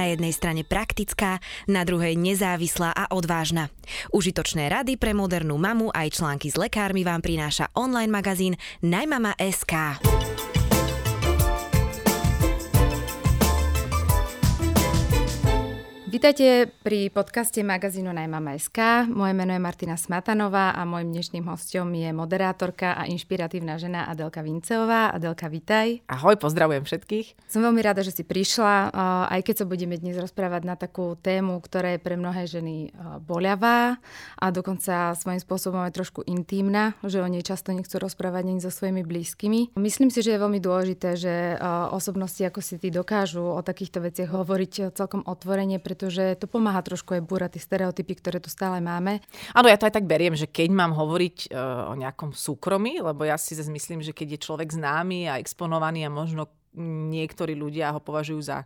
Na jednej strane praktická, na druhej nezávislá a odvážna. Užitočné rady pre modernú mamu aj články s lekármi vám prináša online magazín Najmama.sk. Vítajte pri podcaste magazínu Najmama.sk. Moje meno je Martina Smatanová a môjim dnešným hostom je moderátorka a inšpiratívna žena Adelka Vinceová. Adelka, vítaj. Ahoj, pozdravujem všetkých. Som veľmi rada, že si prišla, aj keď sa budeme dnes rozprávať na takú tému, ktorá je pre mnohé ženy boľavá a dokonca svojím spôsobom aj trošku intímna, že o nej často nechcú rozprávať ani so svojimi blízkymi. Myslím si, že je veľmi dôležité, že osobnosti ako si ty dokážu o takýchto veciach hovoriť celkom otvorene, pretože to pomáha trošku aj búrať tie stereotypy, ktoré tu stále máme. Áno, ja to aj tak beriem, že keď mám hovoriť uh, o nejakom súkromí, lebo ja si myslím, že keď je človek známy a exponovaný a možno niektorí ľudia ho považujú za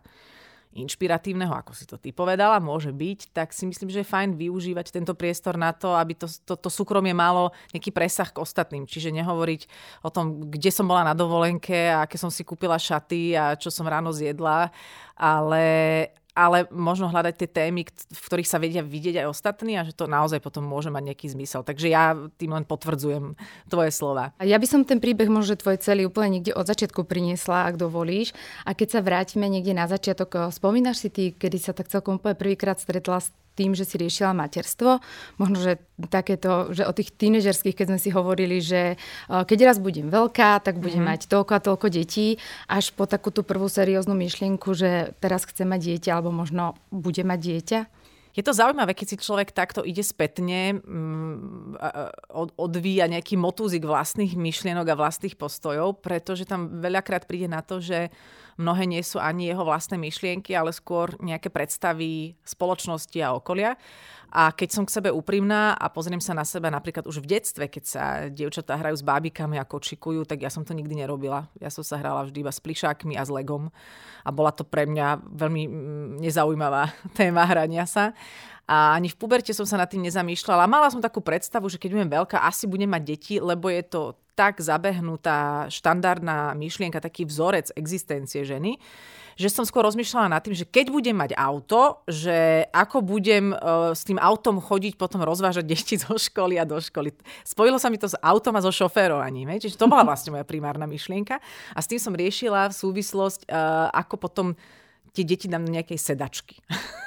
inšpiratívneho, ako si to ty povedala, môže byť, tak si myslím, že je fajn využívať tento priestor na to, aby to, to, to súkromie malo nejaký presah k ostatným. Čiže nehovoriť o tom, kde som bola na dovolenke a aké som si kúpila šaty a čo som ráno zjedla, ale, ale možno hľadať tie témy, v ktorých sa vedia vidieť aj ostatní a že to naozaj potom môže mať nejaký zmysel. Takže ja tým len potvrdzujem tvoje slova. Ja by som ten príbeh možno tvoj celý úplne niekde od začiatku priniesla, ak dovolíš. A keď sa vrátime niekde na začiatok, spomínaš si ty, kedy sa tak celkom prvýkrát stretla s tým, že si riešila materstvo. Možno, že takéto, že o tých tínežerských, keď sme si hovorili, že eh, keď raz budem veľká, tak budem mm-hmm. mať toľko a toľko detí, až po takú tú prvú serióznu myšlienku, že teraz chcem mať dieťa, alebo možno bude mať dieťa. Je to zaujímavé, keď si človek takto ide spätne, mm, odvíja nejaký motúzik vlastných myšlienok a vlastných postojov, pretože tam veľakrát príde na to, že mnohé nie sú ani jeho vlastné myšlienky, ale skôr nejaké predstavy spoločnosti a okolia. A keď som k sebe úprimná a pozriem sa na seba napríklad už v detstve, keď sa dievčatá hrajú s bábikami a kočikujú, tak ja som to nikdy nerobila. Ja som sa hrala vždy iba s plišákmi a s legom. A bola to pre mňa veľmi mm, nezaujímavá téma hrania sa. A ani v puberte som sa nad tým nezamýšľala. Mala som takú predstavu, že keď budem veľká, asi budem mať deti, lebo je to tak zabehnutá štandardná myšlienka, taký vzorec existencie ženy, že som skôr rozmýšľala nad tým, že keď budem mať auto, že ako budem uh, s tým autom chodiť, potom rozvážať deti zo školy a do školy. Spojilo sa mi to s autom a so šoférovaním. Čiže to bola vlastne moja primárna myšlienka. A s tým som riešila v súvislosť, uh, ako potom tie deti dám do nejakej sedačky.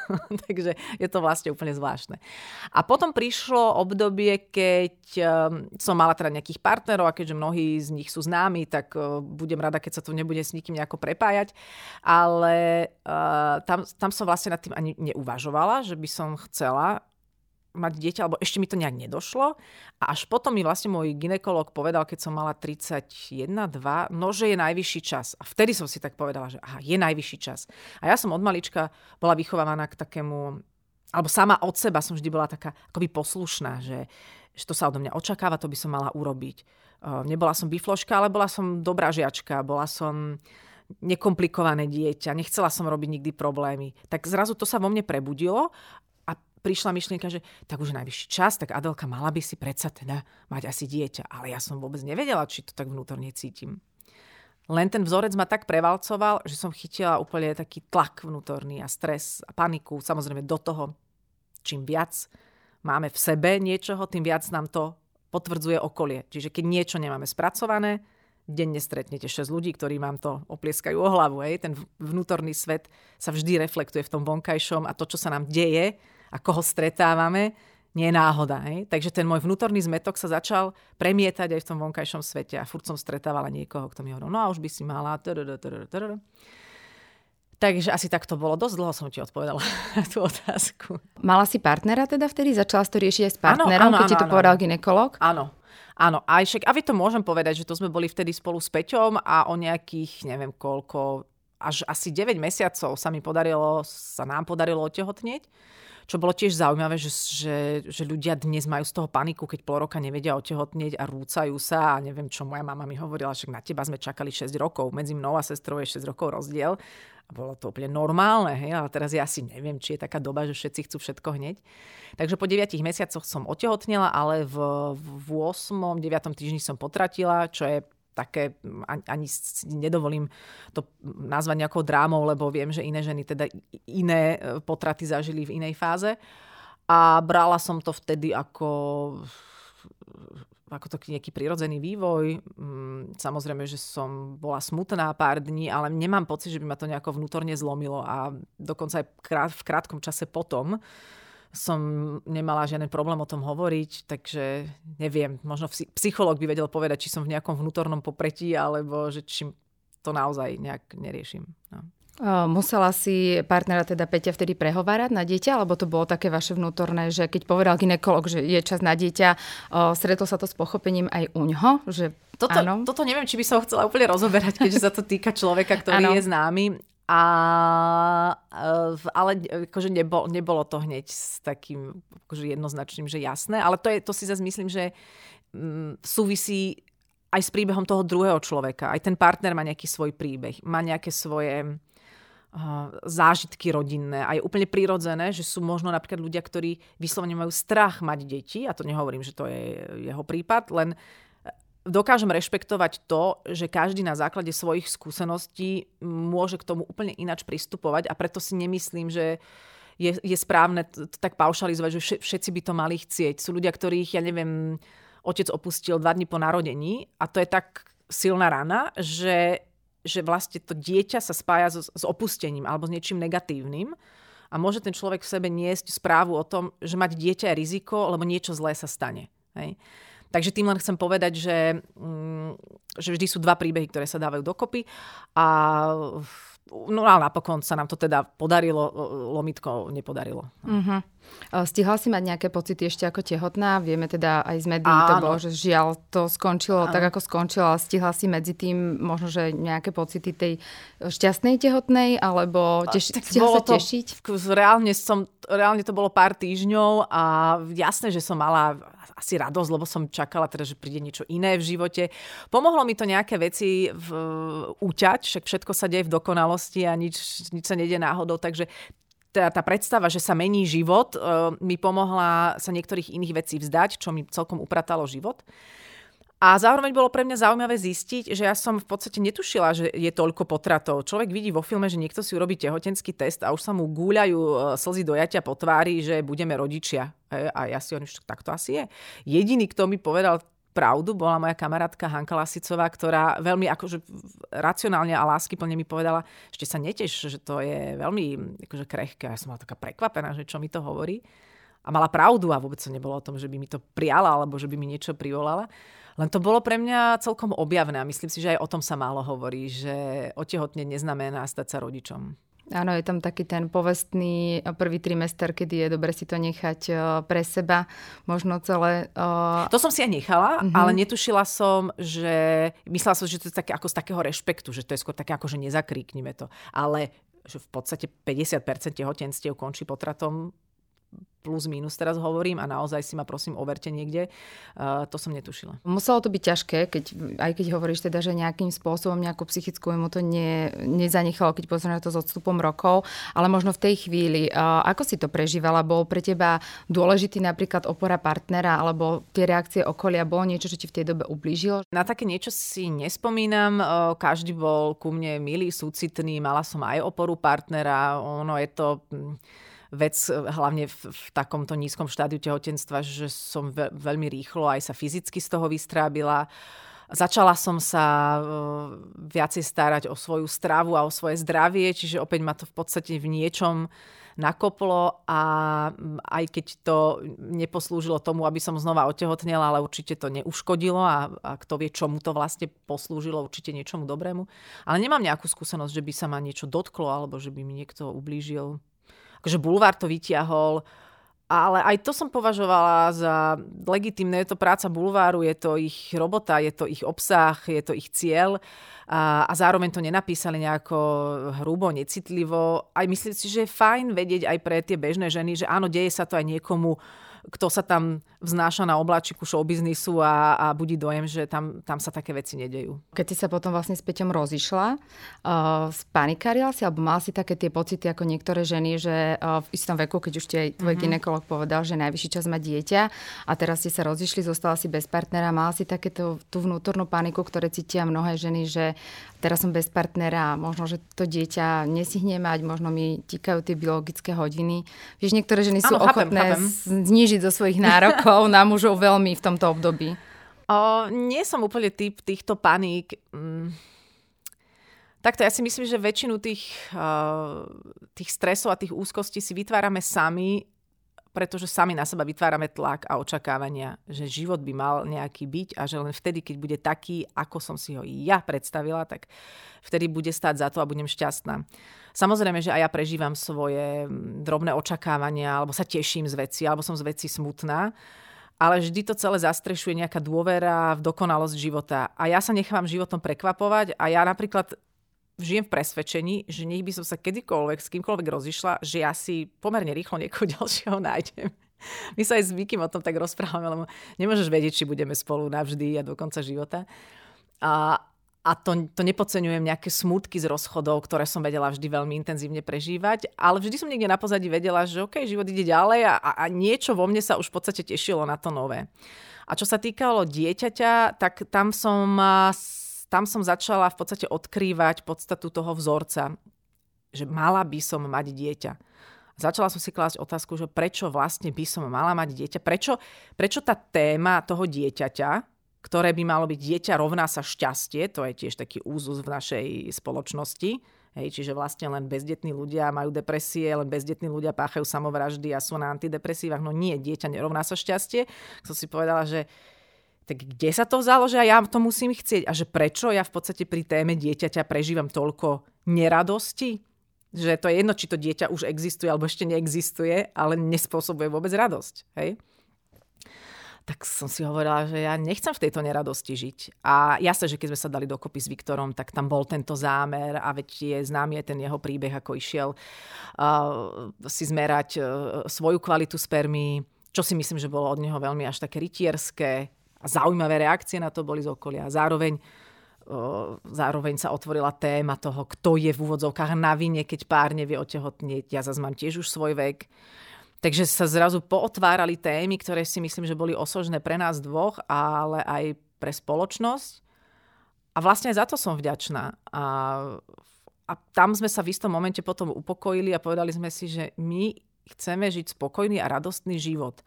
Takže je to vlastne úplne zvláštne. A potom prišlo obdobie, keď um, som mala teda nejakých partnerov a keďže mnohí z nich sú známi, tak uh, budem rada, keď sa to nebude s nikým nejako prepájať. Ale uh, tam, tam som vlastne nad tým ani neuvažovala, že by som chcela mať dieťa, alebo ešte mi to nejak nedošlo. A až potom mi vlastne môj ginekolog povedal, keď som mala 31, 2, no, že je najvyšší čas. A vtedy som si tak povedala, že aha, je najvyšší čas. A ja som od malička bola vychovávaná k takému, alebo sama od seba som vždy bola taká akoby poslušná, že, že to sa odo mňa očakáva, to by som mala urobiť. Nebola som bifloška, ale bola som dobrá žiačka, bola som nekomplikované dieťa, nechcela som robiť nikdy problémy. Tak zrazu to sa vo mne prebudilo prišla myšlienka, že tak už je najvyšší čas, tak Adelka mala by si predsa teda mať asi dieťa. Ale ja som vôbec nevedela, či to tak vnútorne cítim. Len ten vzorec ma tak prevalcoval, že som chytila úplne taký tlak vnútorný a stres a paniku. Samozrejme do toho, čím viac máme v sebe niečoho, tým viac nám to potvrdzuje okolie. Čiže keď niečo nemáme spracované, denne stretnete 6 ľudí, ktorí vám to oplieskajú o hlavu. Hej. Ten vnútorný svet sa vždy reflektuje v tom vonkajšom a to, čo sa nám deje, ako ho stretávame, nie je náhoda. Hej? Takže ten môj vnútorný zmetok sa začal premietať aj v tom vonkajšom svete a furt som stretávala niekoho, kto mi hovoril, no a už by si mala. Takže asi tak to bolo. Dosť dlho som ti odpovedala na tú otázku. Mala si partnera teda vtedy? Začala si to riešiť aj s partnerom, ano, keď ano, ti to ano, povedal ano. ginekolog? Áno. Áno, aj však, a vy to môžem povedať, že to sme boli vtedy spolu s Peťom a o nejakých, neviem koľko, až asi 9 mesiacov sa mi podarilo, sa nám podarilo otehotnieť čo bolo tiež zaujímavé, že, že, že ľudia dnes majú z toho paniku, keď pol roka nevedia otehotnieť a rúcajú sa a neviem čo, moja mama mi hovorila, že na teba sme čakali 6 rokov, medzi mnou a sestrou je 6 rokov rozdiel. A bolo to úplne normálne, hej, ale teraz ja si neviem, či je taká doba, že všetci chcú všetko hneď. Takže po 9 mesiacoch som otehotnela, ale v, v 8. 9. týždni som potratila, čo je také, ani nedovolím to nazvať nejakou drámou, lebo viem, že iné ženy teda iné e, potraty zažili v inej fáze. A brala som to vtedy ako ako taký nejaký prirodzený vývoj. Mm, samozrejme, že som bola smutná pár dní, ale nemám pocit, že by ma to nejako vnútorne zlomilo a dokonca aj v krátkom čase potom som nemala žiaden problém o tom hovoriť, takže neviem, možno psychológ by vedel povedať, či som v nejakom vnútornom popretí, alebo že či to naozaj nejak neriešim. No. Musela si partnera teda Peťa vtedy prehovárať na dieťa, alebo to bolo také vaše vnútorné, že keď povedal ginekolog, že je čas na dieťa, stretlo sa to s pochopením aj u ňoho? Že toto, áno? toto neviem, či by som chcela úplne rozoberať, keďže sa to týka človeka, ktorý ano. je známy. A, ale akože nebol, nebolo to hneď s takým akože jednoznačným, že jasné. Ale to, je, to si zase myslím, že mm, súvisí aj s príbehom toho druhého človeka. Aj ten partner má nejaký svoj príbeh, má nejaké svoje zážitky rodinné a je úplne prirodzené, že sú možno napríklad ľudia, ktorí vyslovene majú strach mať deti, a to nehovorím, že to je jeho prípad, len e, dokážem rešpektovať to, že každý na základe svojich skúseností môže k tomu úplne inač pristupovať a preto si nemyslím, že je, je správne tak paušalizovať, že všetci by to mali chcieť. Sú ľudia, ktorých, ja neviem, otec opustil dva dní po narodení a to je tak silná rana, že že vlastne to dieťa sa spája s, s opustením alebo s niečím negatívnym a môže ten človek v sebe niesť správu o tom, že mať dieťa je riziko, lebo niečo zlé sa stane. Hej. Takže tým len chcem povedať, že, mm, že vždy sú dva príbehy, ktoré sa dávajú dokopy a no ale napokon sa nám to teda podarilo, lomitko nepodarilo. Uh-huh. Stihla si mať nejaké pocity ešte ako tehotná? Vieme teda aj z médií to bolo, že žiaľ to skončilo Áno. tak, ako skončilo, stihla si medzi tým možno, že nejaké pocity tej šťastnej tehotnej, alebo teš- stihla sa tešiť? To, reálne, som, reálne to bolo pár týždňov a jasné, že som mala asi radosť, lebo som čakala teda, že príde niečo iné v živote. Pomohlo mi to nejaké veci v, uťať, však všetko sa deje v dokonalosti a nič, nič sa nejde náhodou, takže tá, tá predstava, že sa mení život, uh, mi pomohla sa niektorých iných vecí vzdať, čo mi celkom upratalo život. A zároveň bolo pre mňa zaujímavé zistiť, že ja som v podstate netušila, že je toľko potratov. Človek vidí vo filme, že niekto si urobí tehotenský test a už sa mu gúľajú e, slzy dojatia po tvári, že budeme rodičia. E, a ja si hovorím, že tak to asi je. Jediný, kto mi povedal pravdu, bola moja kamarátka Hanka Lasicová, ktorá veľmi akože racionálne a láskyplne mi povedala, že sa neteš, že to je veľmi akože krehké. Ja som bola taká prekvapená, že čo mi to hovorí. A mala pravdu a vôbec to nebolo o tom, že by mi to prijala alebo že by mi niečo privolala. Len to bolo pre mňa celkom objavné a myslím si, že aj o tom sa málo hovorí, že otehotne neznamená stať sa rodičom. Áno, je tam taký ten povestný prvý trimester, kedy je dobre si to nechať e, pre seba, možno celé. Uh... To som si aj nechala, uh-huh. ale netušila som, že... Myslela som, že to je také ako z takého rešpektu, že to je skôr také ako, že nezakríknime to. Ale že v podstate 50% tehotenstiev končí potratom plus minus teraz hovorím a naozaj si ma prosím overte niekde. Uh, to som netušila. Muselo to byť ťažké, keď, aj keď hovoríš teda, že nejakým spôsobom nejakú psychickú mu to ne, nezanechalo, keď pozrieme to s odstupom rokov, ale možno v tej chvíli. Uh, ako si to prežívala? Bol pre teba dôležitý napríklad opora partnera alebo tie reakcie okolia? Bolo niečo, čo ti v tej dobe ublížilo? Na také niečo si nespomínam. Uh, každý bol ku mne milý, súcitný, mala som aj oporu partnera. Ono je to... Hm, vec, e, hlavne v, v takomto nízkom štádiu tehotenstva, že som ve, veľmi rýchlo aj sa fyzicky z toho vystrábila. Začala som sa uh, viacej starať o svoju stravu a o svoje zdravie, čiže opäť ma to v podstate v niečom nakoplo a aj keď to neposlúžilo tomu, aby som znova otehotnela, ale určite to neuškodilo a, a kto vie, čomu to vlastne poslúžilo, určite niečomu dobrému. Ale nemám nejakú skúsenosť, že by sa ma niečo dotklo alebo že by mi niekto ublížil akože bulvár to vyťahol, ale aj to som považovala za legitimné. Je to práca bulváru, je to ich robota, je to ich obsah, je to ich cieľ a, a zároveň to nenapísali nejako hrubo, necitlivo. Aj myslím si, že je fajn vedieť aj pre tie bežné ženy, že áno, deje sa to aj niekomu, kto sa tam vznáša na obláčiku showbiznisu a, a budí dojem, že tam, tam sa také veci nedejú. Keď si sa potom vlastne s Peťom rozišla, uh, spanikarila si, alebo mal si také tie pocity ako niektoré ženy, že uh, v istom veku, keď už ti aj tvoj mm-hmm. ginekolog povedal, že najvyšší čas má dieťa a teraz ste sa rozišli, zostala si bez partnera, mala si takéto tú vnútornú paniku, ktoré cítia mnohé ženy, že teraz som bez partnera, možno, že to dieťa nesihne mať, možno mi tikajú tie biologické hodiny. Vieš, niektoré ženy sú ano, ochotné chápem, chápem. znížiť zo svojich nárokov na mužov veľmi v tomto období. O, nie som úplne typ týchto paník. Mm. Takto, ja si myslím, že väčšinu tých, uh, tých stresov a tých úzkostí si vytvárame sami, pretože sami na seba vytvárame tlak a očakávania, že život by mal nejaký byť a že len vtedy, keď bude taký, ako som si ho ja predstavila, tak vtedy bude stáť za to a budem šťastná. Samozrejme, že aj ja prežívam svoje mm, drobné očakávania, alebo sa teším z veci, alebo som z veci smutná ale vždy to celé zastrešuje nejaká dôvera v dokonalosť života. A ja sa nechávam životom prekvapovať a ja napríklad žijem v presvedčení, že nech by som sa kedykoľvek s kýmkoľvek rozišla, že ja si pomerne rýchlo niekoho ďalšieho nájdem. My sa aj s Vikim o tom tak rozprávame, lebo nemôžeš vedieť, či budeme spolu navždy a do konca života. A, a to, to nepodceňujem nejaké smutky z rozchodov, ktoré som vedela vždy veľmi intenzívne prežívať, ale vždy som niekde na pozadí vedela, že OK, život ide ďalej a, a niečo vo mne sa už v podstate tešilo na to nové. A čo sa týkalo dieťaťa, tak tam som, tam som začala v podstate odkrývať podstatu toho vzorca, že mala by som mať dieťa. Začala som si klásť otázku, že prečo vlastne by som mala mať dieťa, prečo, prečo tá téma toho dieťaťa, ktoré by malo byť dieťa rovná sa šťastie, to je tiež taký úzus v našej spoločnosti. Hej, čiže vlastne len bezdetní ľudia majú depresie, len bezdetní ľudia páchajú samovraždy a sú na antidepresívach. No nie, dieťa nerovná sa šťastie. Som si povedala, že tak kde sa to vzalo, že ja to musím chcieť a že prečo ja v podstate pri téme dieťaťa prežívam toľko neradosti, že to je jedno, či to dieťa už existuje alebo ešte neexistuje, ale nespôsobuje vôbec radosť. Hej? Tak som si hovorila, že ja nechcem v tejto neradosti žiť. A jasne, že keď sme sa dali dokopy s Viktorom, tak tam bol tento zámer a veď je známy aj ten jeho príbeh, ako išiel uh, si zmerať uh, svoju kvalitu spermy, čo si myslím, že bolo od neho veľmi až také rytierské a zaujímavé reakcie na to boli z okolia. Zároveň uh, zároveň sa otvorila téma toho, kto je v úvodzovkách na vine, keď pár nevie otehotnieť. Ja zase mám tiež už svoj vek. Takže sa zrazu pootvárali témy, ktoré si myslím, že boli osožné pre nás dvoch, ale aj pre spoločnosť. A vlastne aj za to som vďačná. A, a tam sme sa v istom momente potom upokojili a povedali sme si, že my chceme žiť spokojný a radostný život.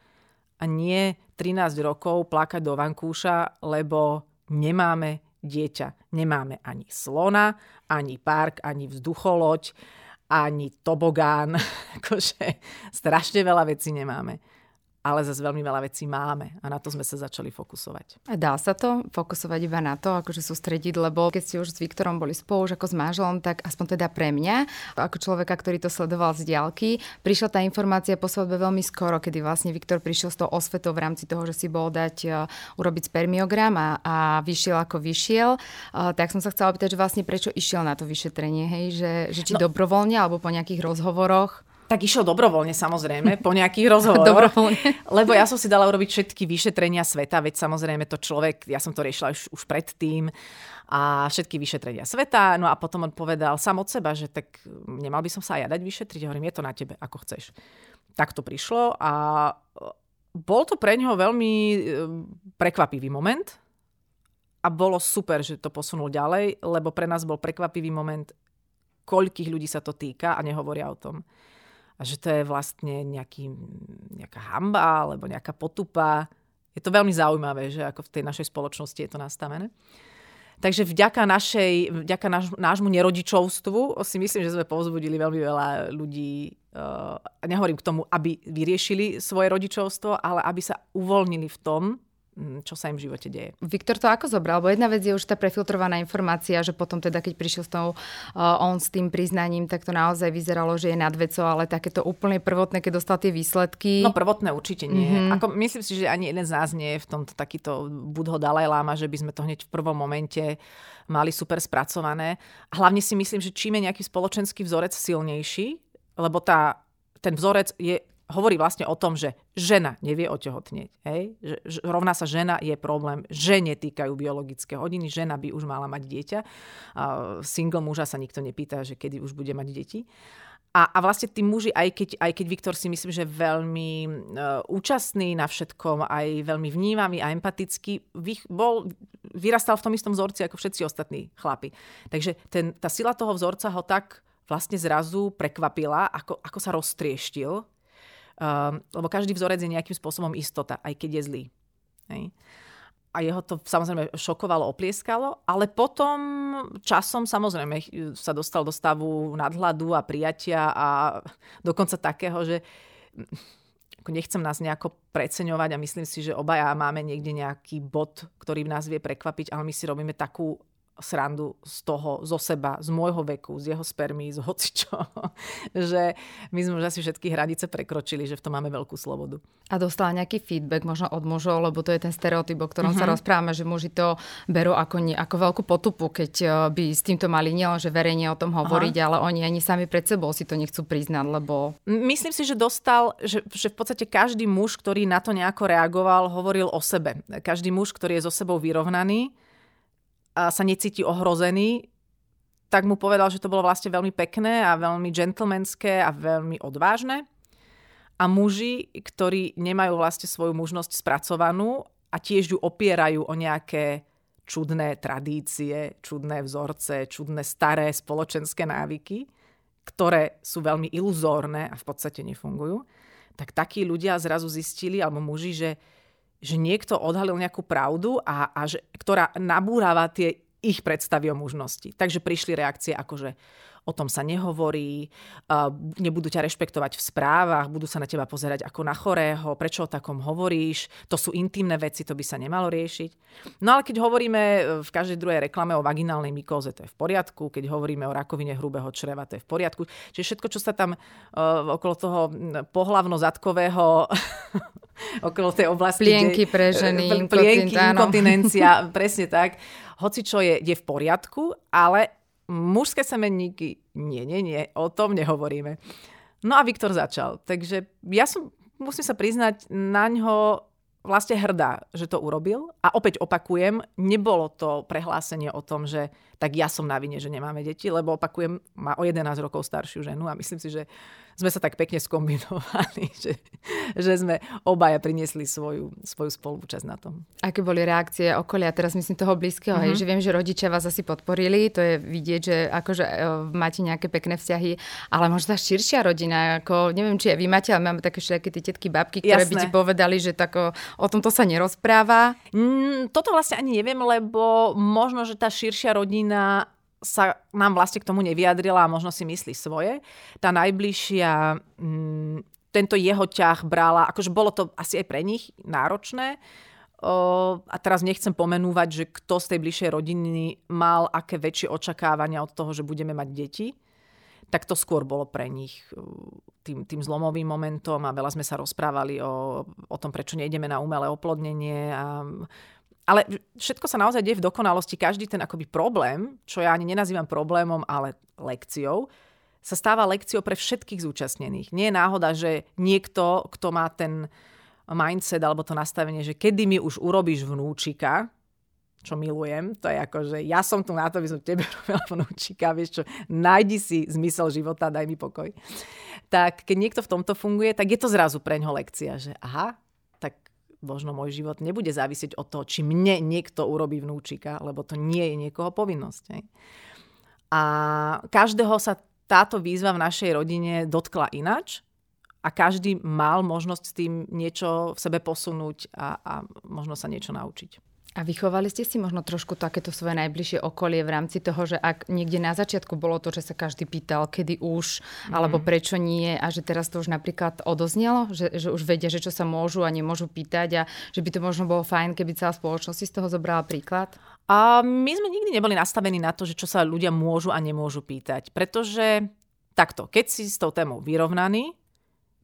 A nie 13 rokov plakať do vankúša, lebo nemáme dieťa. Nemáme ani slona, ani park, ani vzducholoď ani tobogán. akože strašne veľa vecí nemáme ale zase veľmi veľa vecí máme a na to sme sa začali fokusovať. A dá sa to fokusovať iba na to, akože sústrediť, lebo keď ste už s Viktorom boli spolu, už ako s manželom, tak aspoň teda pre mňa, ako človeka, ktorý to sledoval z diálky, prišla tá informácia po svadbe veľmi skoro, kedy vlastne Viktor prišiel s tou osvetou v rámci toho, že si bol dať uh, urobiť spermiogram a, a vyšiel ako vyšiel. Uh, tak som sa chcela opýtať, že vlastne prečo išiel na to vyšetrenie, hej? Že, že či no. dobrovoľne alebo po nejakých rozhovoroch? Tak išiel dobrovoľne samozrejme, po nejakých rozhovoroch. Lebo ja som si dala urobiť všetky vyšetrenia sveta, veď samozrejme to človek, ja som to riešila už, už predtým a všetky vyšetrenia sveta. No a potom on povedal sám od seba, že tak nemal by som sa aj ja dať vyšetriť. Hovorím, je to na tebe, ako chceš. Tak to prišlo a bol to pre neho veľmi e, prekvapivý moment a bolo super, že to posunul ďalej, lebo pre nás bol prekvapivý moment, koľkých ľudí sa to týka a nehovoria o tom a že to je vlastne nejaký, nejaká hamba alebo nejaká potupa. Je to veľmi zaujímavé, že ako v tej našej spoločnosti je to nastavené. Takže vďaka, našej, vďaka náš, nášmu nerodičovstvu si myslím, že sme povzbudili veľmi veľa ľudí, uh, nehovorím k tomu, aby vyriešili svoje rodičovstvo, ale aby sa uvoľnili v tom, čo sa im v živote deje. Viktor to ako zobral? Lebo jedna vec je už tá prefiltrovaná informácia, že potom teda, keď prišiel s tou, uh, on s tým priznaním, tak to naozaj vyzeralo, že je nad vecou, ale takéto úplne prvotné, keď dostal tie výsledky. No prvotné určite nie. Mm-hmm. Ako, myslím si, že ani jeden z nás nie je v tomto takýto budho Dalaj Lama, že by sme to hneď v prvom momente mali super spracované. A hlavne si myslím, že čím je nejaký spoločenský vzorec silnejší, lebo tá, ten vzorec je hovorí vlastne o tom, že žena nevie otehotnieť. Hej? Že, že rovná sa žena je problém. Žene týkajú biologické hodiny, žena by už mala mať dieťa. A single muža sa nikto nepýta, že kedy už bude mať deti. A, a vlastne tí muži, aj keď, aj keď Viktor si myslím, že veľmi uh, účastný na všetkom, aj veľmi vnímavý a empatický, vych, bol, vyrastal v tom istom vzorci ako všetci ostatní chlapi. Takže ten, tá sila toho vzorca ho tak vlastne zrazu prekvapila, ako, ako sa roztrieštil Um, lebo každý vzorec je nejakým spôsobom istota, aj keď je zlý. Hej. A jeho to samozrejme šokovalo, oplieskalo, ale potom časom samozrejme sa dostal do stavu nadhľadu a prijatia a dokonca takého, že nechcem nás nejako preceňovať a myslím si, že obaja máme niekde nejaký bod, ktorý nás vie prekvapiť, ale my si robíme takú srandu z toho, zo seba, z môjho veku, z jeho spermí, z hocičo. že my sme už asi všetky hranice prekročili, že v tom máme veľkú slobodu. A dostala nejaký feedback možno od mužov, lebo to je ten stereotyp, o ktorom uh-huh. sa mhm. rozprávame, že muži to berú ako, nie, ako veľkú potupu, keď eh, by s týmto mali nielen, že verejne o tom hovoriť, Aha. ale oni ani sami pred sebou si to nechcú priznať, lebo... Myslím si, že dostal, že, že v podstate každý muž, ktorý na to nejako reagoval, hovoril o sebe. Každý muž, ktorý je so sebou vyrovnaný, sa necíti ohrozený, tak mu povedal, že to bolo vlastne veľmi pekné a veľmi gentlemanské a veľmi odvážne. A muži, ktorí nemajú vlastne svoju mužnosť spracovanú a tiež ju opierajú o nejaké čudné tradície, čudné vzorce, čudné staré spoločenské návyky, ktoré sú veľmi iluzórne a v podstate nefungujú, tak takí ľudia zrazu zistili, alebo muži, že že niekto odhalil nejakú pravdu a, a že, ktorá nabúrava tie ich predstavy o mužnosti. Takže prišli reakcie ako, že o tom sa nehovorí, nebudú ťa rešpektovať v správach, budú sa na teba pozerať ako na chorého, prečo o takom hovoríš, to sú intimné veci, to by sa nemalo riešiť. No ale keď hovoríme v každej druhej reklame o vaginálnej mykóze, to je v poriadku, keď hovoríme o rakovine hrubého čreva, to je v poriadku. Čiže všetko, čo sa tam uh, okolo toho pohlavno-zadkového okolo tej oblasti. Plienky pre ženy, plienky, inkontinencia, presne tak. Hoci čo je, je v poriadku, ale mužské semenníky, nie, nie, nie, o tom nehovoríme. No a Viktor začal. Takže ja som, musím sa priznať, na ňo vlastne hrdá, že to urobil. A opäť opakujem, nebolo to prehlásenie o tom, že tak ja som na vine, že nemáme deti, lebo opakujem, má o 11 rokov staršiu ženu a myslím si, že sme sa tak pekne skombinovali, že, že sme obaja priniesli svoju, svoju spolúčasť na tom. Aké boli reakcie okolia, teraz myslím toho blízkeho, mm-hmm. hej, mhm. že viem, že rodičia vás asi podporili, to je vidieť, že akože e, máte nejaké pekné vzťahy, ale možno tá širšia rodina, ako neviem, či aj vy máte, ale máme také všetky tie tetky, babky, ktoré Jasné. by ti povedali, že tak o, o tomto sa nerozpráva. Mm, toto vlastne ani neviem, lebo možno, že tá širšia rodina sa nám vlastne k tomu nevyjadrila a možno si myslí svoje. Tá najbližšia, mm, tento jeho ťah brala, akože bolo to asi aj pre nich náročné. A teraz nechcem pomenúvať, že kto z tej bližšej rodiny mal aké väčšie očakávania od toho, že budeme mať deti. Tak to skôr bolo pre nich tým, tým zlomovým momentom a veľa sme sa rozprávali o, o tom, prečo nejdeme na umelé oplodnenie a ale všetko sa naozaj deje v dokonalosti. Každý ten akoby problém, čo ja ani nenazývam problémom, ale lekciou, sa stáva lekciou pre všetkých zúčastnených. Nie je náhoda, že niekto, kto má ten mindset alebo to nastavenie, že kedy mi už urobíš vnúčika, čo milujem, to je ako, že ja som tu na to, aby som tebe robila vnúčika, vieš čo, nájdi si zmysel života, daj mi pokoj. Tak keď niekto v tomto funguje, tak je to zrazu pre ňo lekcia, že aha, možno môj život nebude závisieť od toho, či mne niekto urobí vnúčika, lebo to nie je niekoho povinnosť. Hej. A každého sa táto výzva v našej rodine dotkla inač a každý mal možnosť s tým niečo v sebe posunúť a, a možno sa niečo naučiť. A vychovali ste si možno trošku takéto svoje najbližšie okolie v rámci toho, že ak niekde na začiatku bolo to, že sa každý pýtal, kedy už, mm. alebo prečo nie a že teraz to už napríklad odoznelo, že, že už vedia, že čo sa môžu a nemôžu pýtať a že by to možno bolo fajn, keby celá spoločnosť si z toho zobrala príklad? A my sme nikdy neboli nastavení na to, že čo sa ľudia môžu a nemôžu pýtať, pretože takto, keď si s tou témou vyrovnaný,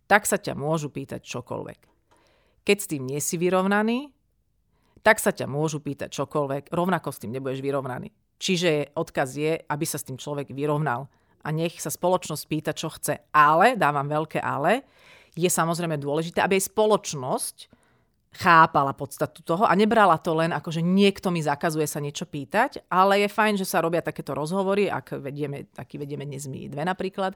tak sa ťa môžu pýtať čokoľvek. Keď s tým nie si vyrovnaný, tak sa ťa môžu pýtať čokoľvek, rovnako s tým nebudeš vyrovnaný. Čiže odkaz je, aby sa s tým človek vyrovnal a nech sa spoločnosť pýta, čo chce. Ale, dávam veľké ale, je samozrejme dôležité, aby aj spoločnosť chápala podstatu toho a nebrala to len ako, že niekto mi zakazuje sa niečo pýtať, ale je fajn, že sa robia takéto rozhovory, ak vedieme, taký vedieme dnes my dve napríklad,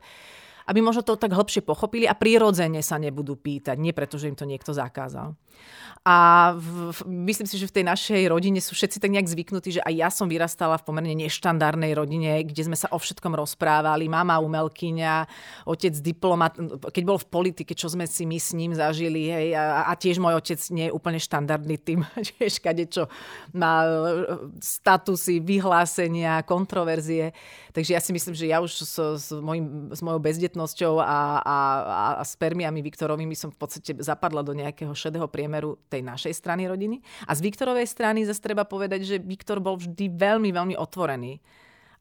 aby možno to tak hlbšie pochopili a prirodzene sa nebudú pýtať, nie preto, že im to niekto zakázal. A v, v, myslím si, že v tej našej rodine sú všetci tak nejak zvyknutí, že aj ja som vyrastala v pomerne neštandardnej rodine, kde sme sa o všetkom rozprávali. Mama umelkyňa, otec diplomat. Keď bol v politike, čo sme si my s ním zažili. Hej, a, a tiež môj otec nie je úplne štandardný tým, že kade čo má e, statusy, vyhlásenia, kontroverzie. Takže ja si myslím, že ja už s, s, mojim, s mojou bezdetnosťou a, a, a spermiami Viktorovými som v podstate zapadla do nejakého šedého priemeru tej našej strany rodiny. A z Viktorovej strany zase treba povedať, že Viktor bol vždy veľmi, veľmi otvorený.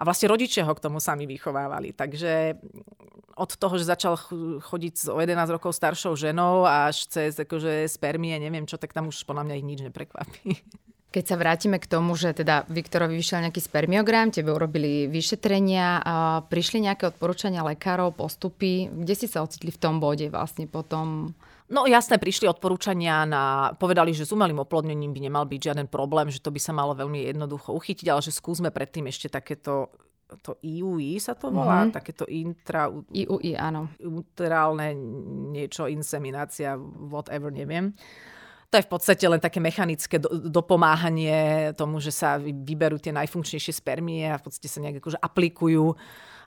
A vlastne rodičia ho k tomu sami vychovávali. Takže od toho, že začal chodiť o 11 rokov staršou ženou až cez akože spermie, neviem čo, tak tam už podľa mňa ich nič neprekvapí. Keď sa vrátime k tomu, že teda Viktorovi vyšiel nejaký spermiogram, tebe urobili vyšetrenia, a prišli nejaké odporúčania lekárov, postupy, kde si sa ocitli v tom bode vlastne potom? No jasné, prišli odporúčania na... Povedali, že s umelým oplodnením by nemal byť žiaden problém, že to by sa malo veľmi jednoducho uchytiť, ale že skúsme predtým ešte takéto to IUI sa to volá, mm-hmm. takéto intra... IUI, áno. Uterálne niečo, inseminácia, whatever, neviem. To je v podstate len také mechanické do, dopomáhanie tomu, že sa vyberú tie najfunkčnejšie spermie a v podstate sa nejak akože aplikujú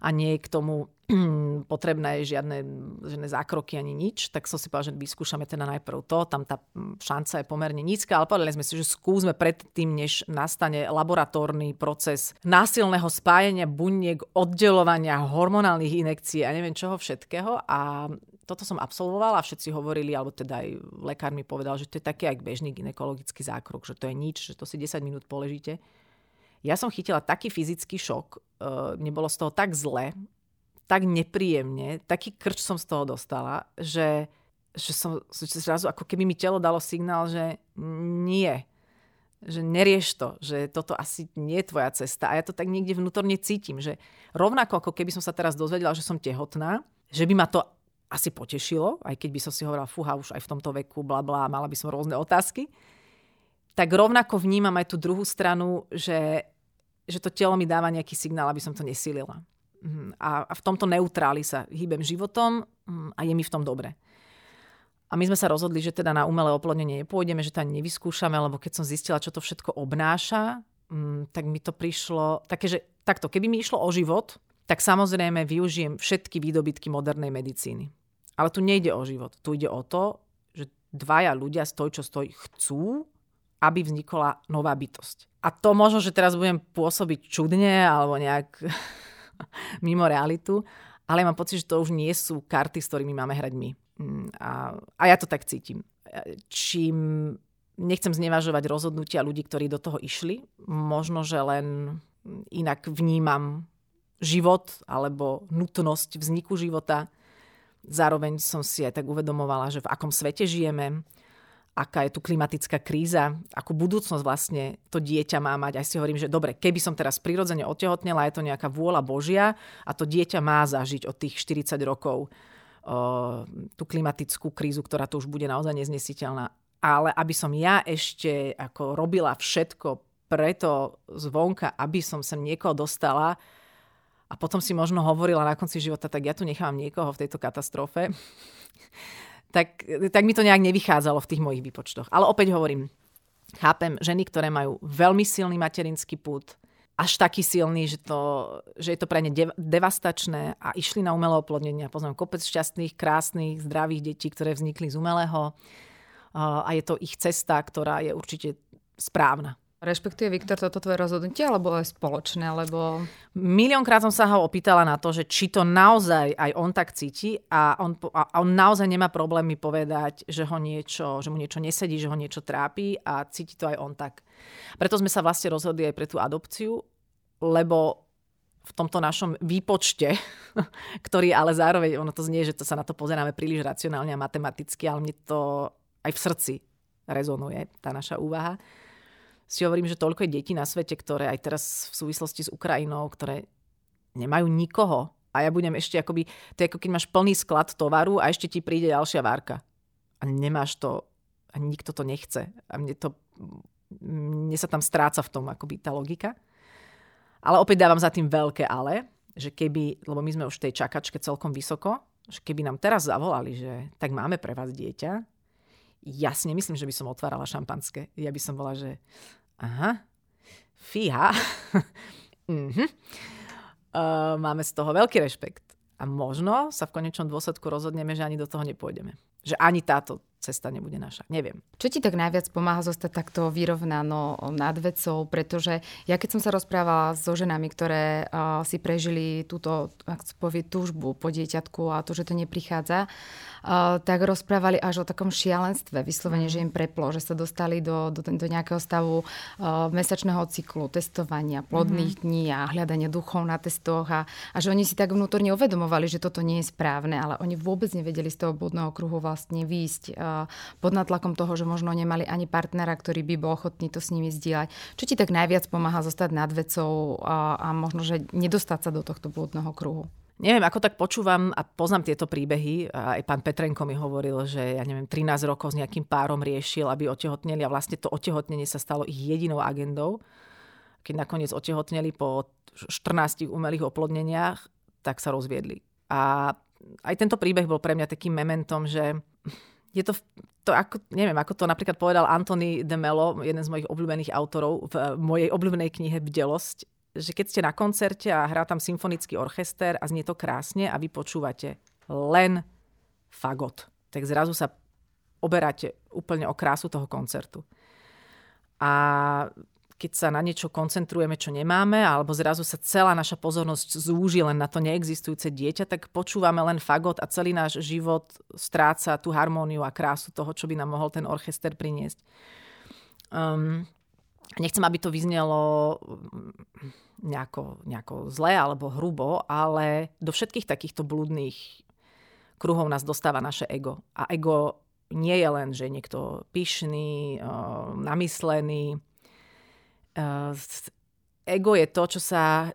a nie k tomu potrebné žiadne, žiadne zákroky ani nič, tak som si povedal, že vyskúšame teda najprv to, tam tá šanca je pomerne nízka, ale povedali sme si, že skúsme predtým, než nastane laboratórny proces násilného spájania buniek, oddelovania hormonálnych inekcií a neviem čoho všetkého. A toto som absolvovala a všetci hovorili, alebo teda aj lekár mi povedal, že to je taký aj bežný ginekologický zákrok, že to je nič, že to si 10 minút poležíte ja som chytila taký fyzický šok, uh, nebolo z toho tak zle, tak nepríjemne, taký krč som z toho dostala, že, že som zrazu ako keby mi telo dalo signál, že nie, že nerieš to, že toto asi nie je tvoja cesta. A ja to tak niekde vnútorne cítim, že rovnako ako keby som sa teraz dozvedela, že som tehotná, že by ma to asi potešilo, aj keď by som si hovorila, fúha, už aj v tomto veku, bla bla, mala by som rôzne otázky, tak rovnako vnímam aj tú druhú stranu, že že to telo mi dáva nejaký signál, aby som to nesílila. Mhm. A, a v tomto neutráli sa hýbem životom mm, a je mi v tom dobre. A my sme sa rozhodli, že teda na umelé oplodnenie nepôjdeme, že to ani nevyskúšame, lebo keď som zistila, čo to všetko obnáša, mm, tak mi to prišlo také, že takto, keby mi išlo o život, tak samozrejme využijem všetky výdobytky modernej medicíny. Ale tu nejde o život. Tu ide o to, že dvaja ľudia stoj, čo stoj, chcú, aby vznikla nová bytosť. A to možno, že teraz budem pôsobiť čudne alebo nejak mimo realitu, ale mám pocit, že to už nie sú karty, s ktorými máme hrať my. Mm, a, a ja to tak cítim. Čím nechcem znevažovať rozhodnutia ľudí, ktorí do toho išli, možno, že len inak vnímam život alebo nutnosť vzniku života. Zároveň som si aj tak uvedomovala, že v akom svete žijeme, aká je tu klimatická kríza, akú budúcnosť vlastne to dieťa má mať. Aj si hovorím, že dobre, keby som teraz prirodzene otehotnela, je to nejaká vôľa Božia a to dieťa má zažiť od tých 40 rokov uh, tú klimatickú krízu, ktorá tu už bude naozaj neznesiteľná. Ale aby som ja ešte ako robila všetko preto zvonka, aby som sem niekoho dostala a potom si možno hovorila na konci života, tak ja tu nechám niekoho v tejto katastrofe tak, tak mi to nejak nevychádzalo v tých mojich výpočtoch. Ale opäť hovorím, chápem ženy, ktoré majú veľmi silný materinský pút, až taký silný, že, to, že je to pre ne dev- devastačné a išli na umelé oplodnenie. Poznám kopec šťastných, krásnych, zdravých detí, ktoré vznikli z umelého a je to ich cesta, ktorá je určite správna. Rešpektuje Viktor toto tvoje rozhodnutie, alebo je spoločné? Lebo... Miliónkrát som sa ho opýtala na to, že či to naozaj aj on tak cíti a on, a on naozaj nemá problém mi povedať, že, ho niečo, že mu niečo nesedí, že ho niečo trápi a cíti to aj on tak. Preto sme sa vlastne rozhodli aj pre tú adopciu, lebo v tomto našom výpočte, ktorý ale zároveň, ono to znie, že to sa na to pozeráme príliš racionálne a matematicky, ale mne to aj v srdci rezonuje, tá naša úvaha si hovorím, že toľko je detí na svete, ktoré aj teraz v súvislosti s Ukrajinou, ktoré nemajú nikoho, A ja budem ešte akoby, to je ako keď máš plný sklad tovaru a ešte ti príde ďalšia várka. A nemáš to, a nikto to nechce. A mne to, mne sa tam stráca v tom akoby tá logika. Ale opäť dávam za tým veľké ale, že keby, lebo my sme už v tej čakačke celkom vysoko, že keby nám teraz zavolali, že tak máme pre vás dieťa, ja si nemyslím, že by som otvárala šampanské. Ja by som bola, že aha, fíha, mm-hmm. uh, máme z toho veľký rešpekt. A možno sa v konečnom dôsledku rozhodneme, že ani do toho nepôjdeme. Že ani táto cesta nebude naša. Neviem. Čo ti tak najviac pomáha zostať takto vyrovnano nad vecou? Pretože ja keď som sa rozprávala so ženami, ktoré uh, si prežili túto, povie, túžbu po dieťatku a to, že to neprichádza, uh, tak rozprávali až o takom šialenstve. Vyslovene, že im preplo, že sa dostali do, do, do nejakého stavu mesačného cyklu, testovania, plodných mm. dní a hľadania duchov na testoch a, a že oni si tak vnútorne uvedomovali, že toto nie je správne, ale oni vôbec nevedeli z toho budného kruhu vlastne výjsť. Pod natlakom toho, že možno nemali ani partnera, ktorý by bol ochotný to s nimi zdieľať. Čo ti tak najviac pomáha zostať nad vecou a, a možno, že nedostať sa do tohto blúdneho kruhu? Neviem, ako tak počúvam a poznám tieto príbehy. Aj pán Petrenko mi hovoril, že ja neviem, 13 rokov s nejakým párom riešil, aby otehotneli a vlastne to otehotnenie sa stalo ich jedinou agendou. Keď nakoniec otehotneli po 14 umelých oplodneniach, tak sa rozviedli. A aj tento príbeh bol pre mňa takým mementom, že je to, to ako, neviem, ako to napríklad povedal Anthony de Mello, jeden z mojich obľúbených autorov v mojej obľúbenej knihe Bdelosť, že keď ste na koncerte a hrá tam symfonický orchester a znie to krásne a vy počúvate len fagot, tak zrazu sa oberáte úplne o krásu toho koncertu. A keď sa na niečo koncentrujeme, čo nemáme, alebo zrazu sa celá naša pozornosť zúži len na to neexistujúce dieťa, tak počúvame len fagot a celý náš život stráca tú harmóniu a krásu toho, čo by nám mohol ten orchester priniesť. Um, nechcem, aby to vyznelo mm, nejako, nejako zle alebo hrubo, ale do všetkých takýchto blúdnych kruhov nás dostáva naše ego. A ego nie je len, že niekto pyšný, namyslený, uh, ego je to, čo sa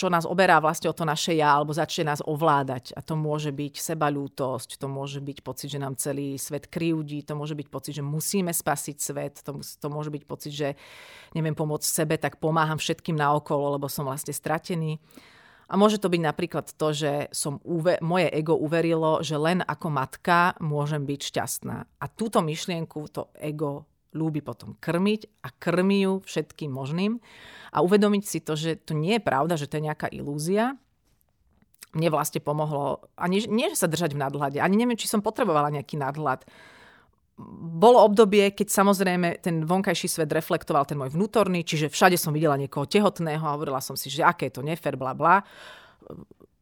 čo nás oberá vlastne o to naše ja, alebo začne nás ovládať. A to môže byť sebalútosť, to môže byť pocit, že nám celý svet kryúdi, to môže byť pocit, že musíme spasiť svet, to, to môže byť pocit, že neviem pomôcť sebe, tak pomáham všetkým naokolo, lebo som vlastne stratený. A môže to byť napríklad to, že som uve- moje ego uverilo, že len ako matka môžem byť šťastná. A túto myšlienku to ego ľúbi potom krmiť a krmi ju všetkým možným a uvedomiť si to, že to nie je pravda, že to je nejaká ilúzia. Mne vlastne pomohlo, ani nie, že sa držať v nadhľade, ani neviem, či som potrebovala nejaký nadhľad. Bolo obdobie, keď samozrejme ten vonkajší svet reflektoval ten môj vnútorný, čiže všade som videla niekoho tehotného a hovorila som si, že aké je to nefer, bla bla.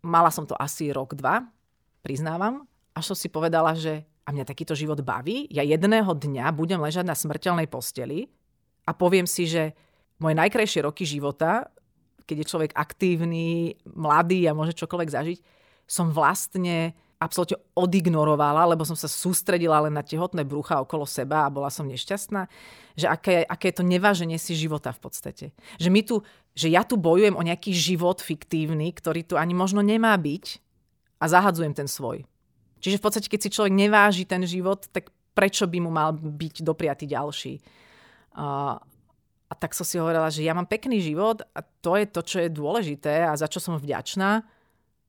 Mala som to asi rok, dva, priznávam. Až som si povedala, že a mňa takýto život baví, ja jedného dňa budem ležať na smrteľnej posteli a poviem si, že moje najkrajšie roky života, keď je človek aktívny, mladý a môže čokoľvek zažiť, som vlastne absolútne odignorovala, lebo som sa sústredila len na tehotné brucha okolo seba a bola som nešťastná, že aké, aké je to neváženie si života v podstate. Že, my tu, že ja tu bojujem o nejaký život fiktívny, ktorý tu ani možno nemá byť a zahadzujem ten svoj. Čiže v podstate, keď si človek neváži ten život, tak prečo by mu mal byť dopriatý ďalší? A, a tak som si hovorila, že ja mám pekný život a to je to, čo je dôležité a za čo som vďačná.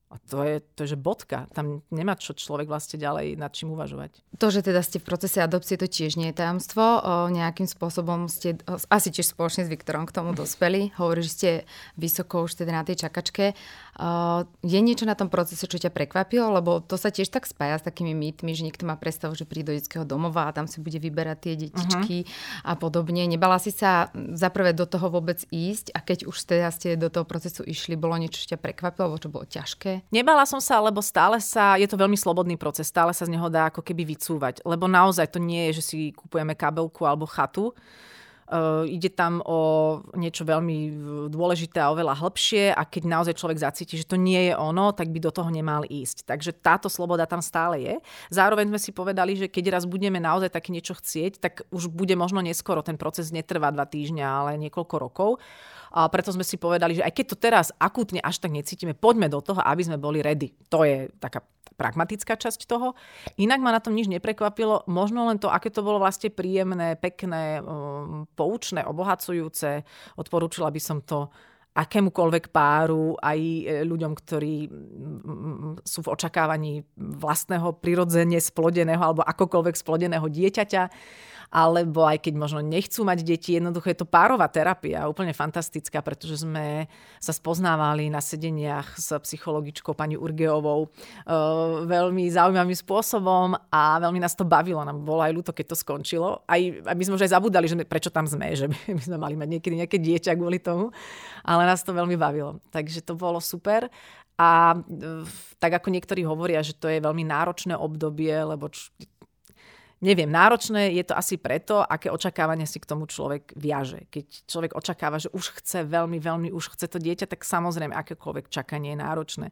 A to je, to je, že bodka. Tam nemá čo človek vlastne ďalej nad čím uvažovať. To, že teda ste v procese adopcie, to tiež nie je tajomstvo. O, nejakým spôsobom ste o, asi tiež spoločne s Viktorom k tomu dospeli. Hovorí, že ste vysoko už teda na tej čakačke. O, je niečo na tom procese, čo ťa prekvapilo? Lebo to sa tiež tak spája s takými mýtmi, že niekto má predstavu, že príde do detského domova a tam si bude vyberať tie detičky uh-huh. a podobne. Nebala si sa zaprvé do toho vôbec ísť a keď už teda ste do toho procesu išli, bolo niečo, čo ťa prekvapilo, alebo čo bolo ťažké? Nebala som sa, lebo stále sa, je to veľmi slobodný proces, stále sa z neho dá ako keby vycúvať. Lebo naozaj to nie je, že si kupujeme kabelku alebo chatu. Ide tam o niečo veľmi dôležité a oveľa hĺbšie a keď naozaj človek zacíti, že to nie je ono, tak by do toho nemal ísť. Takže táto sloboda tam stále je. Zároveň sme si povedali, že keď raz budeme naozaj také niečo chcieť, tak už bude možno neskoro. Ten proces netrvá dva týždňa, ale niekoľko rokov. A preto sme si povedali, že aj keď to teraz akútne až tak necítime, poďme do toho, aby sme boli ready. To je taká pragmatická časť toho. Inak ma na tom nič neprekvapilo, možno len to, aké to bolo vlastne príjemné, pekné, um, poučné, obohacujúce. Odporúčila by som to akémukoľvek páru, aj e, ľuďom, ktorí sú v očakávaní vlastného prirodzene splodeného alebo akokoľvek splodeného dieťaťa alebo aj keď možno nechcú mať deti, jednoducho je to párová terapia, úplne fantastická, pretože sme sa spoznávali na sedeniach s psychologičkou pani Urgeovou uh, veľmi zaujímavým spôsobom a veľmi nás to bavilo. Nám bolo aj ľúto, keď to skončilo. Aj, aj my sme už aj zabudali, že prečo tam sme, že by sme mali mať niekedy nejaké dieťa kvôli tomu, ale nás to veľmi bavilo. Takže to bolo super. A e, tak ako niektorí hovoria, že to je veľmi náročné obdobie, lebo Neviem, náročné je to asi preto, aké očakávania si k tomu človek viaže. Keď človek očakáva, že už chce veľmi, veľmi, už chce to dieťa, tak samozrejme akékoľvek čakanie je náročné.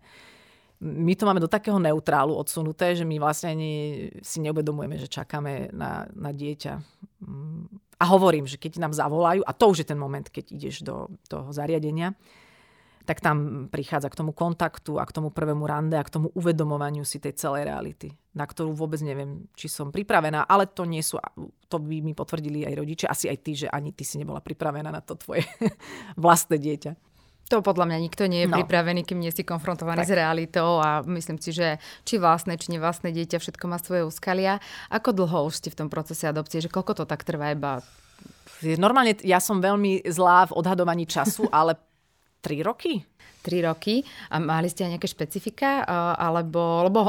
My to máme do takého neutrálu odsunuté, že my vlastne ani si neuvedomujeme, že čakáme na, na dieťa. A hovorím, že keď nám zavolajú, a to už je ten moment, keď ideš do toho zariadenia, tak tam prichádza k tomu kontaktu a k tomu prvému rande a k tomu uvedomovaniu si tej celej reality, na ktorú vôbec neviem, či som pripravená, ale to nie sú, to by mi potvrdili aj rodičia, asi aj ty, že ani ty si nebola pripravená na to tvoje vlastné dieťa. To podľa mňa nikto nie je no. pripravený, kým nie si konfrontovaný tak. s realitou a myslím si, že či vlastné, či nevlastné dieťa, všetko má svoje úskalia. Ako dlho už ste v tom procese adopcie, že koľko to tak trvá iba Normálne ja som veľmi zlá v odhadovaní času, ale 3 roky? 3 roky. A mali ste aj nejaké špecifika? Alebo, lebo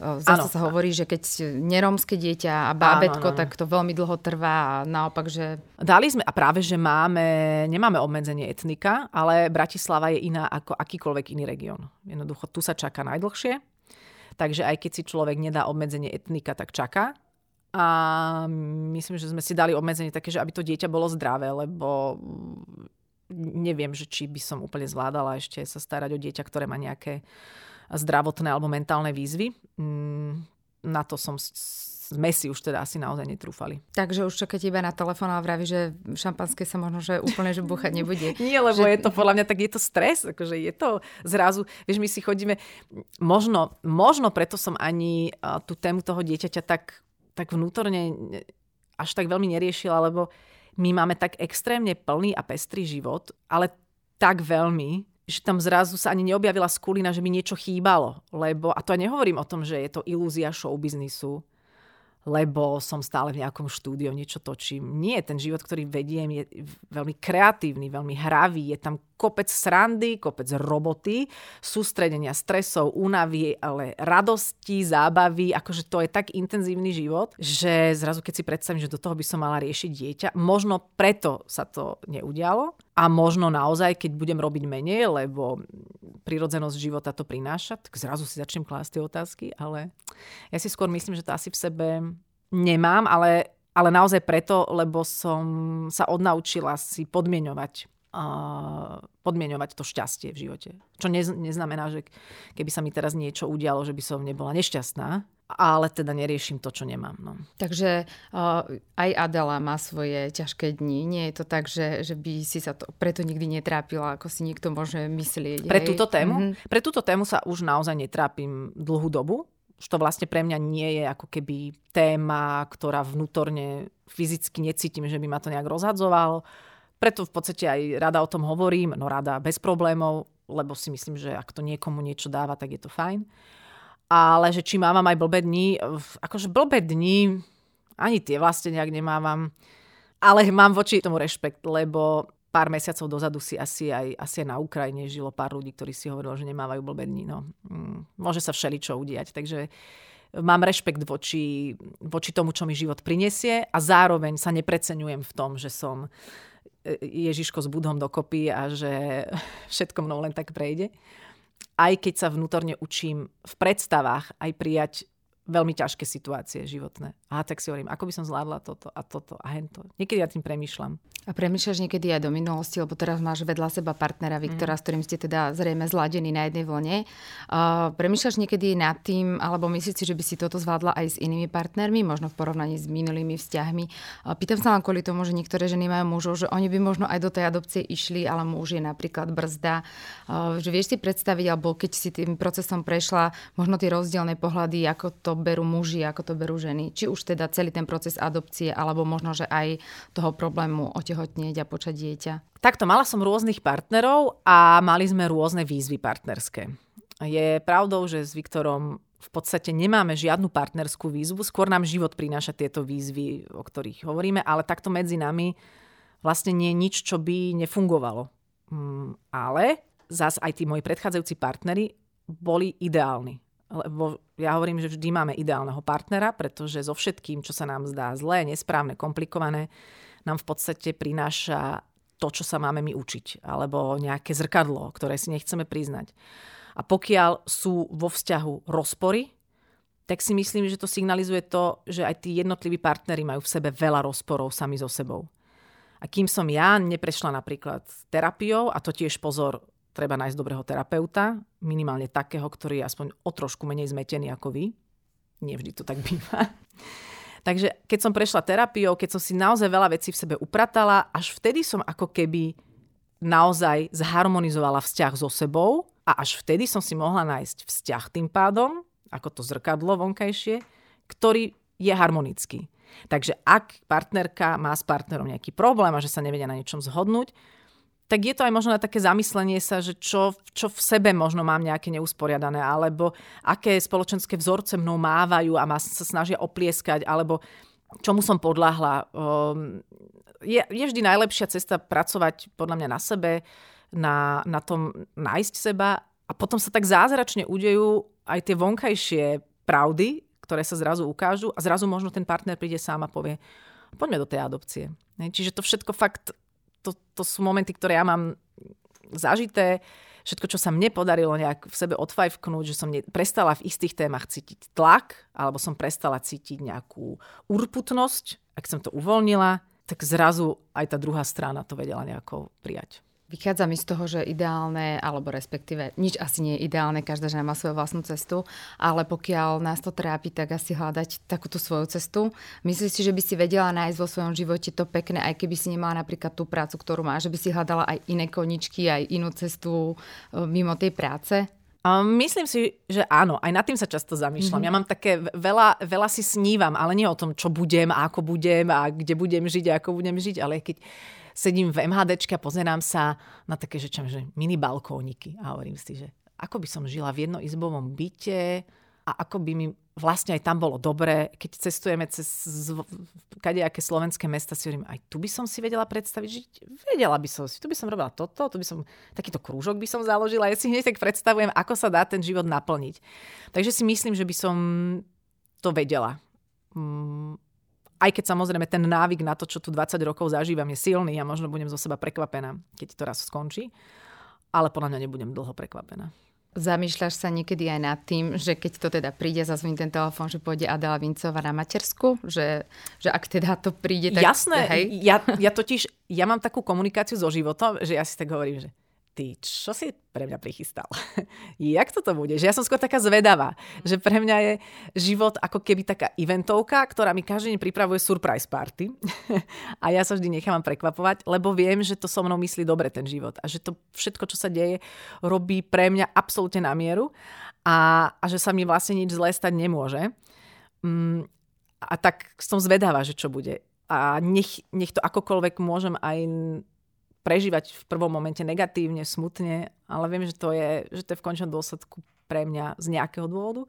zase ano. sa hovorí, že keď nerómske dieťa a bábetko, ano, ano. tak to veľmi dlho trvá a naopak, že... Dali sme, a práve, že máme, nemáme obmedzenie etnika, ale Bratislava je iná ako akýkoľvek iný región. Jednoducho, tu sa čaká najdlhšie. Takže aj keď si človek nedá obmedzenie etnika, tak čaká. A myslím, že sme si dali obmedzenie také, že aby to dieťa bolo zdravé, lebo neviem, že či by som úplne zvládala ešte sa starať o dieťa, ktoré má nejaké zdravotné alebo mentálne výzvy. Mm, na to som sme si už teda asi naozaj netrúfali. Takže už čakáte iba na telefón a vraví, že šampanské sa možno, že úplne že búchať nebude. Nie, lebo že... je to podľa mňa, tak je to stres, akože je to zrazu, vieš, my si chodíme, možno, možno preto som ani tú tému toho dieťaťa tak, tak vnútorne až tak veľmi neriešila, lebo my máme tak extrémne plný a pestrý život, ale tak veľmi, že tam zrazu sa ani neobjavila skulina, že mi niečo chýbalo. Lebo, a to ja nehovorím o tom, že je to ilúzia showbiznisu, lebo som stále v nejakom štúdiu, niečo točím. Nie, ten život, ktorý vediem, je veľmi kreatívny, veľmi hravý. Je tam kopec srandy, kopec roboty, sústredenia, stresov, únavy, ale radosti, zábavy, akože to je tak intenzívny život, že zrazu keď si predstavím, že do toho by som mala riešiť dieťa, možno preto sa to neudialo a možno naozaj, keď budem robiť menej, lebo prirodzenosť života to prináša, tak zrazu si začnem klásť tie otázky, ale ja si skôr myslím, že to asi v sebe nemám, ale ale naozaj preto, lebo som sa odnaučila si podmienovať podmienovať to šťastie v živote. Čo nez, neznamená, že keby sa mi teraz niečo udialo, že by som nebola nešťastná, ale teda neriešim to, čo nemám. No. Takže uh, aj Adela má svoje ťažké dni. Nie je to tak, že, že by si sa to preto nikdy netrápila, ako si niekto môže myslieť. Pre hej? túto tému? Mm-hmm. Pre túto tému sa už naozaj netrápim dlhú dobu. Už to vlastne pre mňa nie je ako keby téma, ktorá vnútorne fyzicky necítim, že by ma to nejak rozhadzovalo preto v podstate aj rada o tom hovorím, no rada bez problémov, lebo si myslím, že ak to niekomu niečo dáva, tak je to fajn. Ale že či mávam aj blbé dni, akože blbé dni, ani tie vlastne nejak nemávam. Ale mám voči tomu rešpekt, lebo pár mesiacov dozadu si asi aj, asi aj na Ukrajine žilo pár ľudí, ktorí si hovorili, že nemávajú blbé dni. No. Mm, môže sa všeličo udiať, takže mám rešpekt voči, voči tomu, čo mi život prinesie a zároveň sa nepreceňujem v tom, že som Ježiško s Budhom dokopy a že všetko mnou len tak prejde. Aj keď sa vnútorne učím v predstavách aj prijať veľmi ťažké situácie životné. A tak si hovorím, ako by som zvládla toto a toto a hento. Niekedy ja tým premyšľam. A premýšľaš niekedy aj do minulosti, lebo teraz máš vedľa seba partnera Viktora, mm. s ktorým ste teda zrejme zladení na jednej vlne. Uh, premýšľaš niekedy nad tým, alebo myslíš si, že by si toto zvládla aj s inými partnermi, možno v porovnaní s minulými vzťahmi? Uh, pýtam sa len kvôli tomu, že niektoré ženy majú mužov, že oni by možno aj do tej adopcie išli, ale muž je napríklad brzda. Uh, že vieš si predstaviť, alebo keď si tým procesom prešla, možno tie rozdielne pohľady, ako to berú muži, ako to berú ženy. Či už teda celý ten proces adopcie, alebo možno, že aj toho problému otehotnieť a počať dieťa? Takto, mala som rôznych partnerov a mali sme rôzne výzvy partnerské. Je pravdou, že s Viktorom v podstate nemáme žiadnu partnerskú výzvu, skôr nám život prináša tieto výzvy, o ktorých hovoríme, ale takto medzi nami vlastne nie je nič, čo by nefungovalo. Mm, ale zas aj tí moji predchádzajúci partnery boli ideálni. Lebo ja hovorím, že vždy máme ideálneho partnera, pretože so všetkým, čo sa nám zdá zlé, nesprávne, komplikované, nám v podstate prináša to, čo sa máme my učiť, alebo nejaké zrkadlo, ktoré si nechceme priznať. A pokiaľ sú vo vzťahu rozpory, tak si myslím, že to signalizuje to, že aj tí jednotliví partnery majú v sebe veľa rozporov sami so sebou. A kým som ja neprešla napríklad terapiou, a to tiež pozor, treba nájsť dobrého terapeuta, minimálne takého, ktorý je aspoň o trošku menej zmetený ako vy. Nie vždy to tak býva. Takže keď som prešla terapiou, keď som si naozaj veľa vecí v sebe upratala, až vtedy som ako keby naozaj zharmonizovala vzťah so sebou a až vtedy som si mohla nájsť vzťah tým pádom, ako to zrkadlo vonkajšie, ktorý je harmonický. Takže ak partnerka má s partnerom nejaký problém a že sa nevedia na niečom zhodnúť, tak je to aj možno na také zamyslenie sa, že čo, čo v sebe možno mám nejaké neusporiadané, alebo aké spoločenské vzorce mnou mávajú a ma sa snažia oplieskať, alebo čomu som podľahla. Um, je, je vždy najlepšia cesta pracovať podľa mňa na sebe, na, na tom nájsť seba a potom sa tak zázračne udejú aj tie vonkajšie pravdy, ktoré sa zrazu ukážu a zrazu možno ten partner príde sám a povie, poďme do tej adopcie. Čiže to všetko fakt to, to sú momenty, ktoré ja mám zažité. Všetko, čo sa mne podarilo nejak v sebe odfajfknúť, že som ne, prestala v istých témach cítiť tlak, alebo som prestala cítiť nejakú urputnosť, ak som to uvoľnila, tak zrazu aj tá druhá strana to vedela nejako prijať. Vychádza mi z toho, že ideálne, alebo respektíve nič asi nie je ideálne, každá žena má svoju vlastnú cestu, ale pokiaľ nás to trápi, tak asi hľadať takúto svoju cestu. Myslíš si, že by si vedela nájsť vo svojom živote to pekné, aj keby si nemala napríklad tú prácu, ktorú má, že by si hľadala aj iné koničky, aj inú cestu e, mimo tej práce? myslím si, že áno, aj nad tým sa často zamýšľam. Mm-hmm. Ja mám také veľa, veľa si snívam, ale nie o tom, čo budem ako budem a kde budem žiť a ako budem žiť, ale keď sedím v MHDčke a pozerám sa na také, že, čo, že mini balkóniky a hovorím si, že ako by som žila v jednoizbovom byte a ako by mi vlastne aj tam bolo dobre, keď cestujeme cez kadejaké slovenské mesta, si hovorím, aj tu by som si vedela predstaviť žiť. Vedela by som si, tu by som robila toto, tu by som, takýto krúžok by som založila. Ja si hneď tak predstavujem, ako sa dá ten život naplniť. Takže si myslím, že by som to vedela. Mm, aj keď samozrejme ten návyk na to, čo tu 20 rokov zažívam, je silný a možno budem zo seba prekvapená, keď to raz skončí. Ale podľa mňa nebudem dlho prekvapená. Zamýšľaš sa niekedy aj nad tým, že keď to teda príde, zazvoní ten telefón, že pôjde Adela Vincová na matersku? Že, že ak teda to príde, tak... Jasné, hej? Ja, ja totiž, ja mám takú komunikáciu so životom, že ja si tak hovorím, že ty, čo si pre mňa prichystal? Jak toto bude? Že ja som skôr taká zvedavá, že pre mňa je život ako keby taká eventovka, ktorá mi každý deň pripravuje surprise party a ja sa vždy nechávam prekvapovať, lebo viem, že to so mnou myslí dobre ten život a že to všetko, čo sa deje, robí pre mňa absolútne na mieru a, a že sa mi vlastne nič zlé stať nemôže. Mm, a tak som zvedavá, že čo bude. A nech, nech to akokoľvek môžem aj prežívať v prvom momente negatívne, smutne, ale viem, že to je, že to je v končnom dôsledku pre mňa z nejakého dôvodu.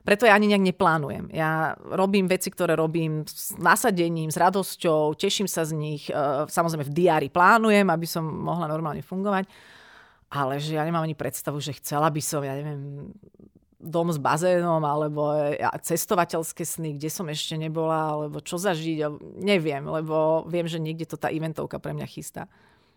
Preto ja ani nejak neplánujem. Ja robím veci, ktoré robím s nasadením, s radosťou, teším sa z nich. E, samozrejme v diári plánujem, aby som mohla normálne fungovať. Ale že ja nemám ani predstavu, že chcela by som, ja neviem, dom s bazénom, alebo cestovateľské sny, kde som ešte nebola, alebo čo zažiť, neviem, lebo viem, že niekde to tá eventovka pre mňa chystá.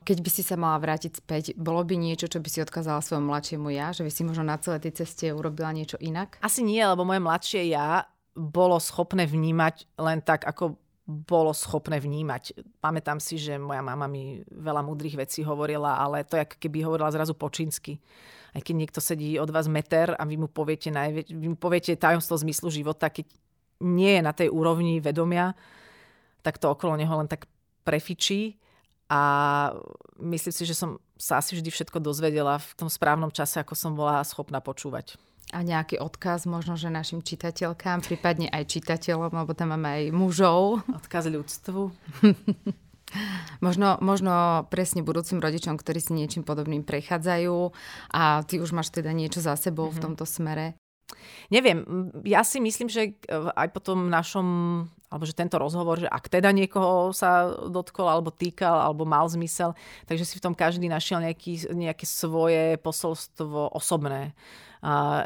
Keď by si sa mala vrátiť späť, bolo by niečo, čo by si odkázala svojmu mladšiemu ja? Že by si možno na celej tej ceste urobila niečo inak? Asi nie, lebo moje mladšie ja bolo schopné vnímať len tak, ako bolo schopné vnímať. Pamätám si, že moja mama mi veľa múdrych vecí hovorila, ale to je keby hovorila zrazu po čínsky. Aj keď niekto sedí od vás meter a vy mu poviete, najvä- vy mu poviete tajomstvo zmyslu života, keď nie je na tej úrovni vedomia, tak to okolo neho len tak prefičí a myslím si, že som sa asi vždy všetko dozvedela v tom správnom čase, ako som bola schopná počúvať. A nejaký odkaz možno, že našim čitateľkám, prípadne aj čitateľom, lebo tam máme aj mužov. Odkaz ľudstvu. Možno, možno presne budúcim rodičom, ktorí si niečím podobným prechádzajú a ty už máš teda niečo za sebou mm-hmm. v mhm. tomto smere. Neviem, ja si myslím, že aj po tom našom alebo že tento rozhovor, že ak teda niekoho sa dotkol, alebo týkal, alebo mal zmysel, takže si v tom každý našiel nejaký, nejaké svoje posolstvo osobné. A,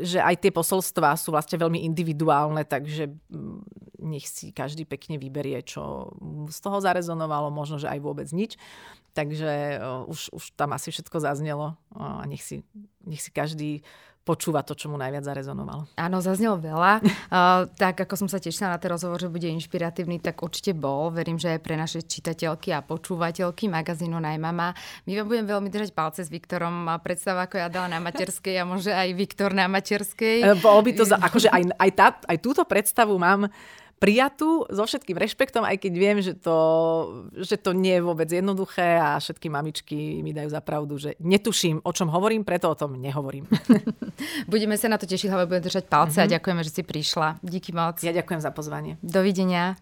že aj tie posolstvá sú vlastne veľmi individuálne, takže nech si každý pekne vyberie, čo z toho zarezonovalo, možno, že aj vôbec nič. Takže už, už tam asi všetko zaznelo a nech si, nech si každý počúva to, čo mu najviac zarezonovalo. Áno, zaznelo veľa. Uh, tak ako som sa tešila na ten rozhovor, že bude inšpiratívny, tak určite bol. Verím, že aj pre naše čitateľky a počúvateľky magazínu Najmama. My vám budem veľmi držať palce s Viktorom. Predstava, ako ja dala na materskej a môže aj Viktor na materskej. E, bolo by to, za, akože aj, aj, tá, aj túto predstavu mám prijatú so všetkým rešpektom, aj keď viem, že to, že to nie je vôbec jednoduché a všetky mamičky mi dajú za pravdu, že netuším, o čom hovorím, preto o tom nehovorím. Budeme sa na to tešiť, hlavne budeme držať palce mm-hmm. a mhm. ďakujeme, že si prišla. Díky moc. Ja ďakujem za pozvanie. Dovidenia.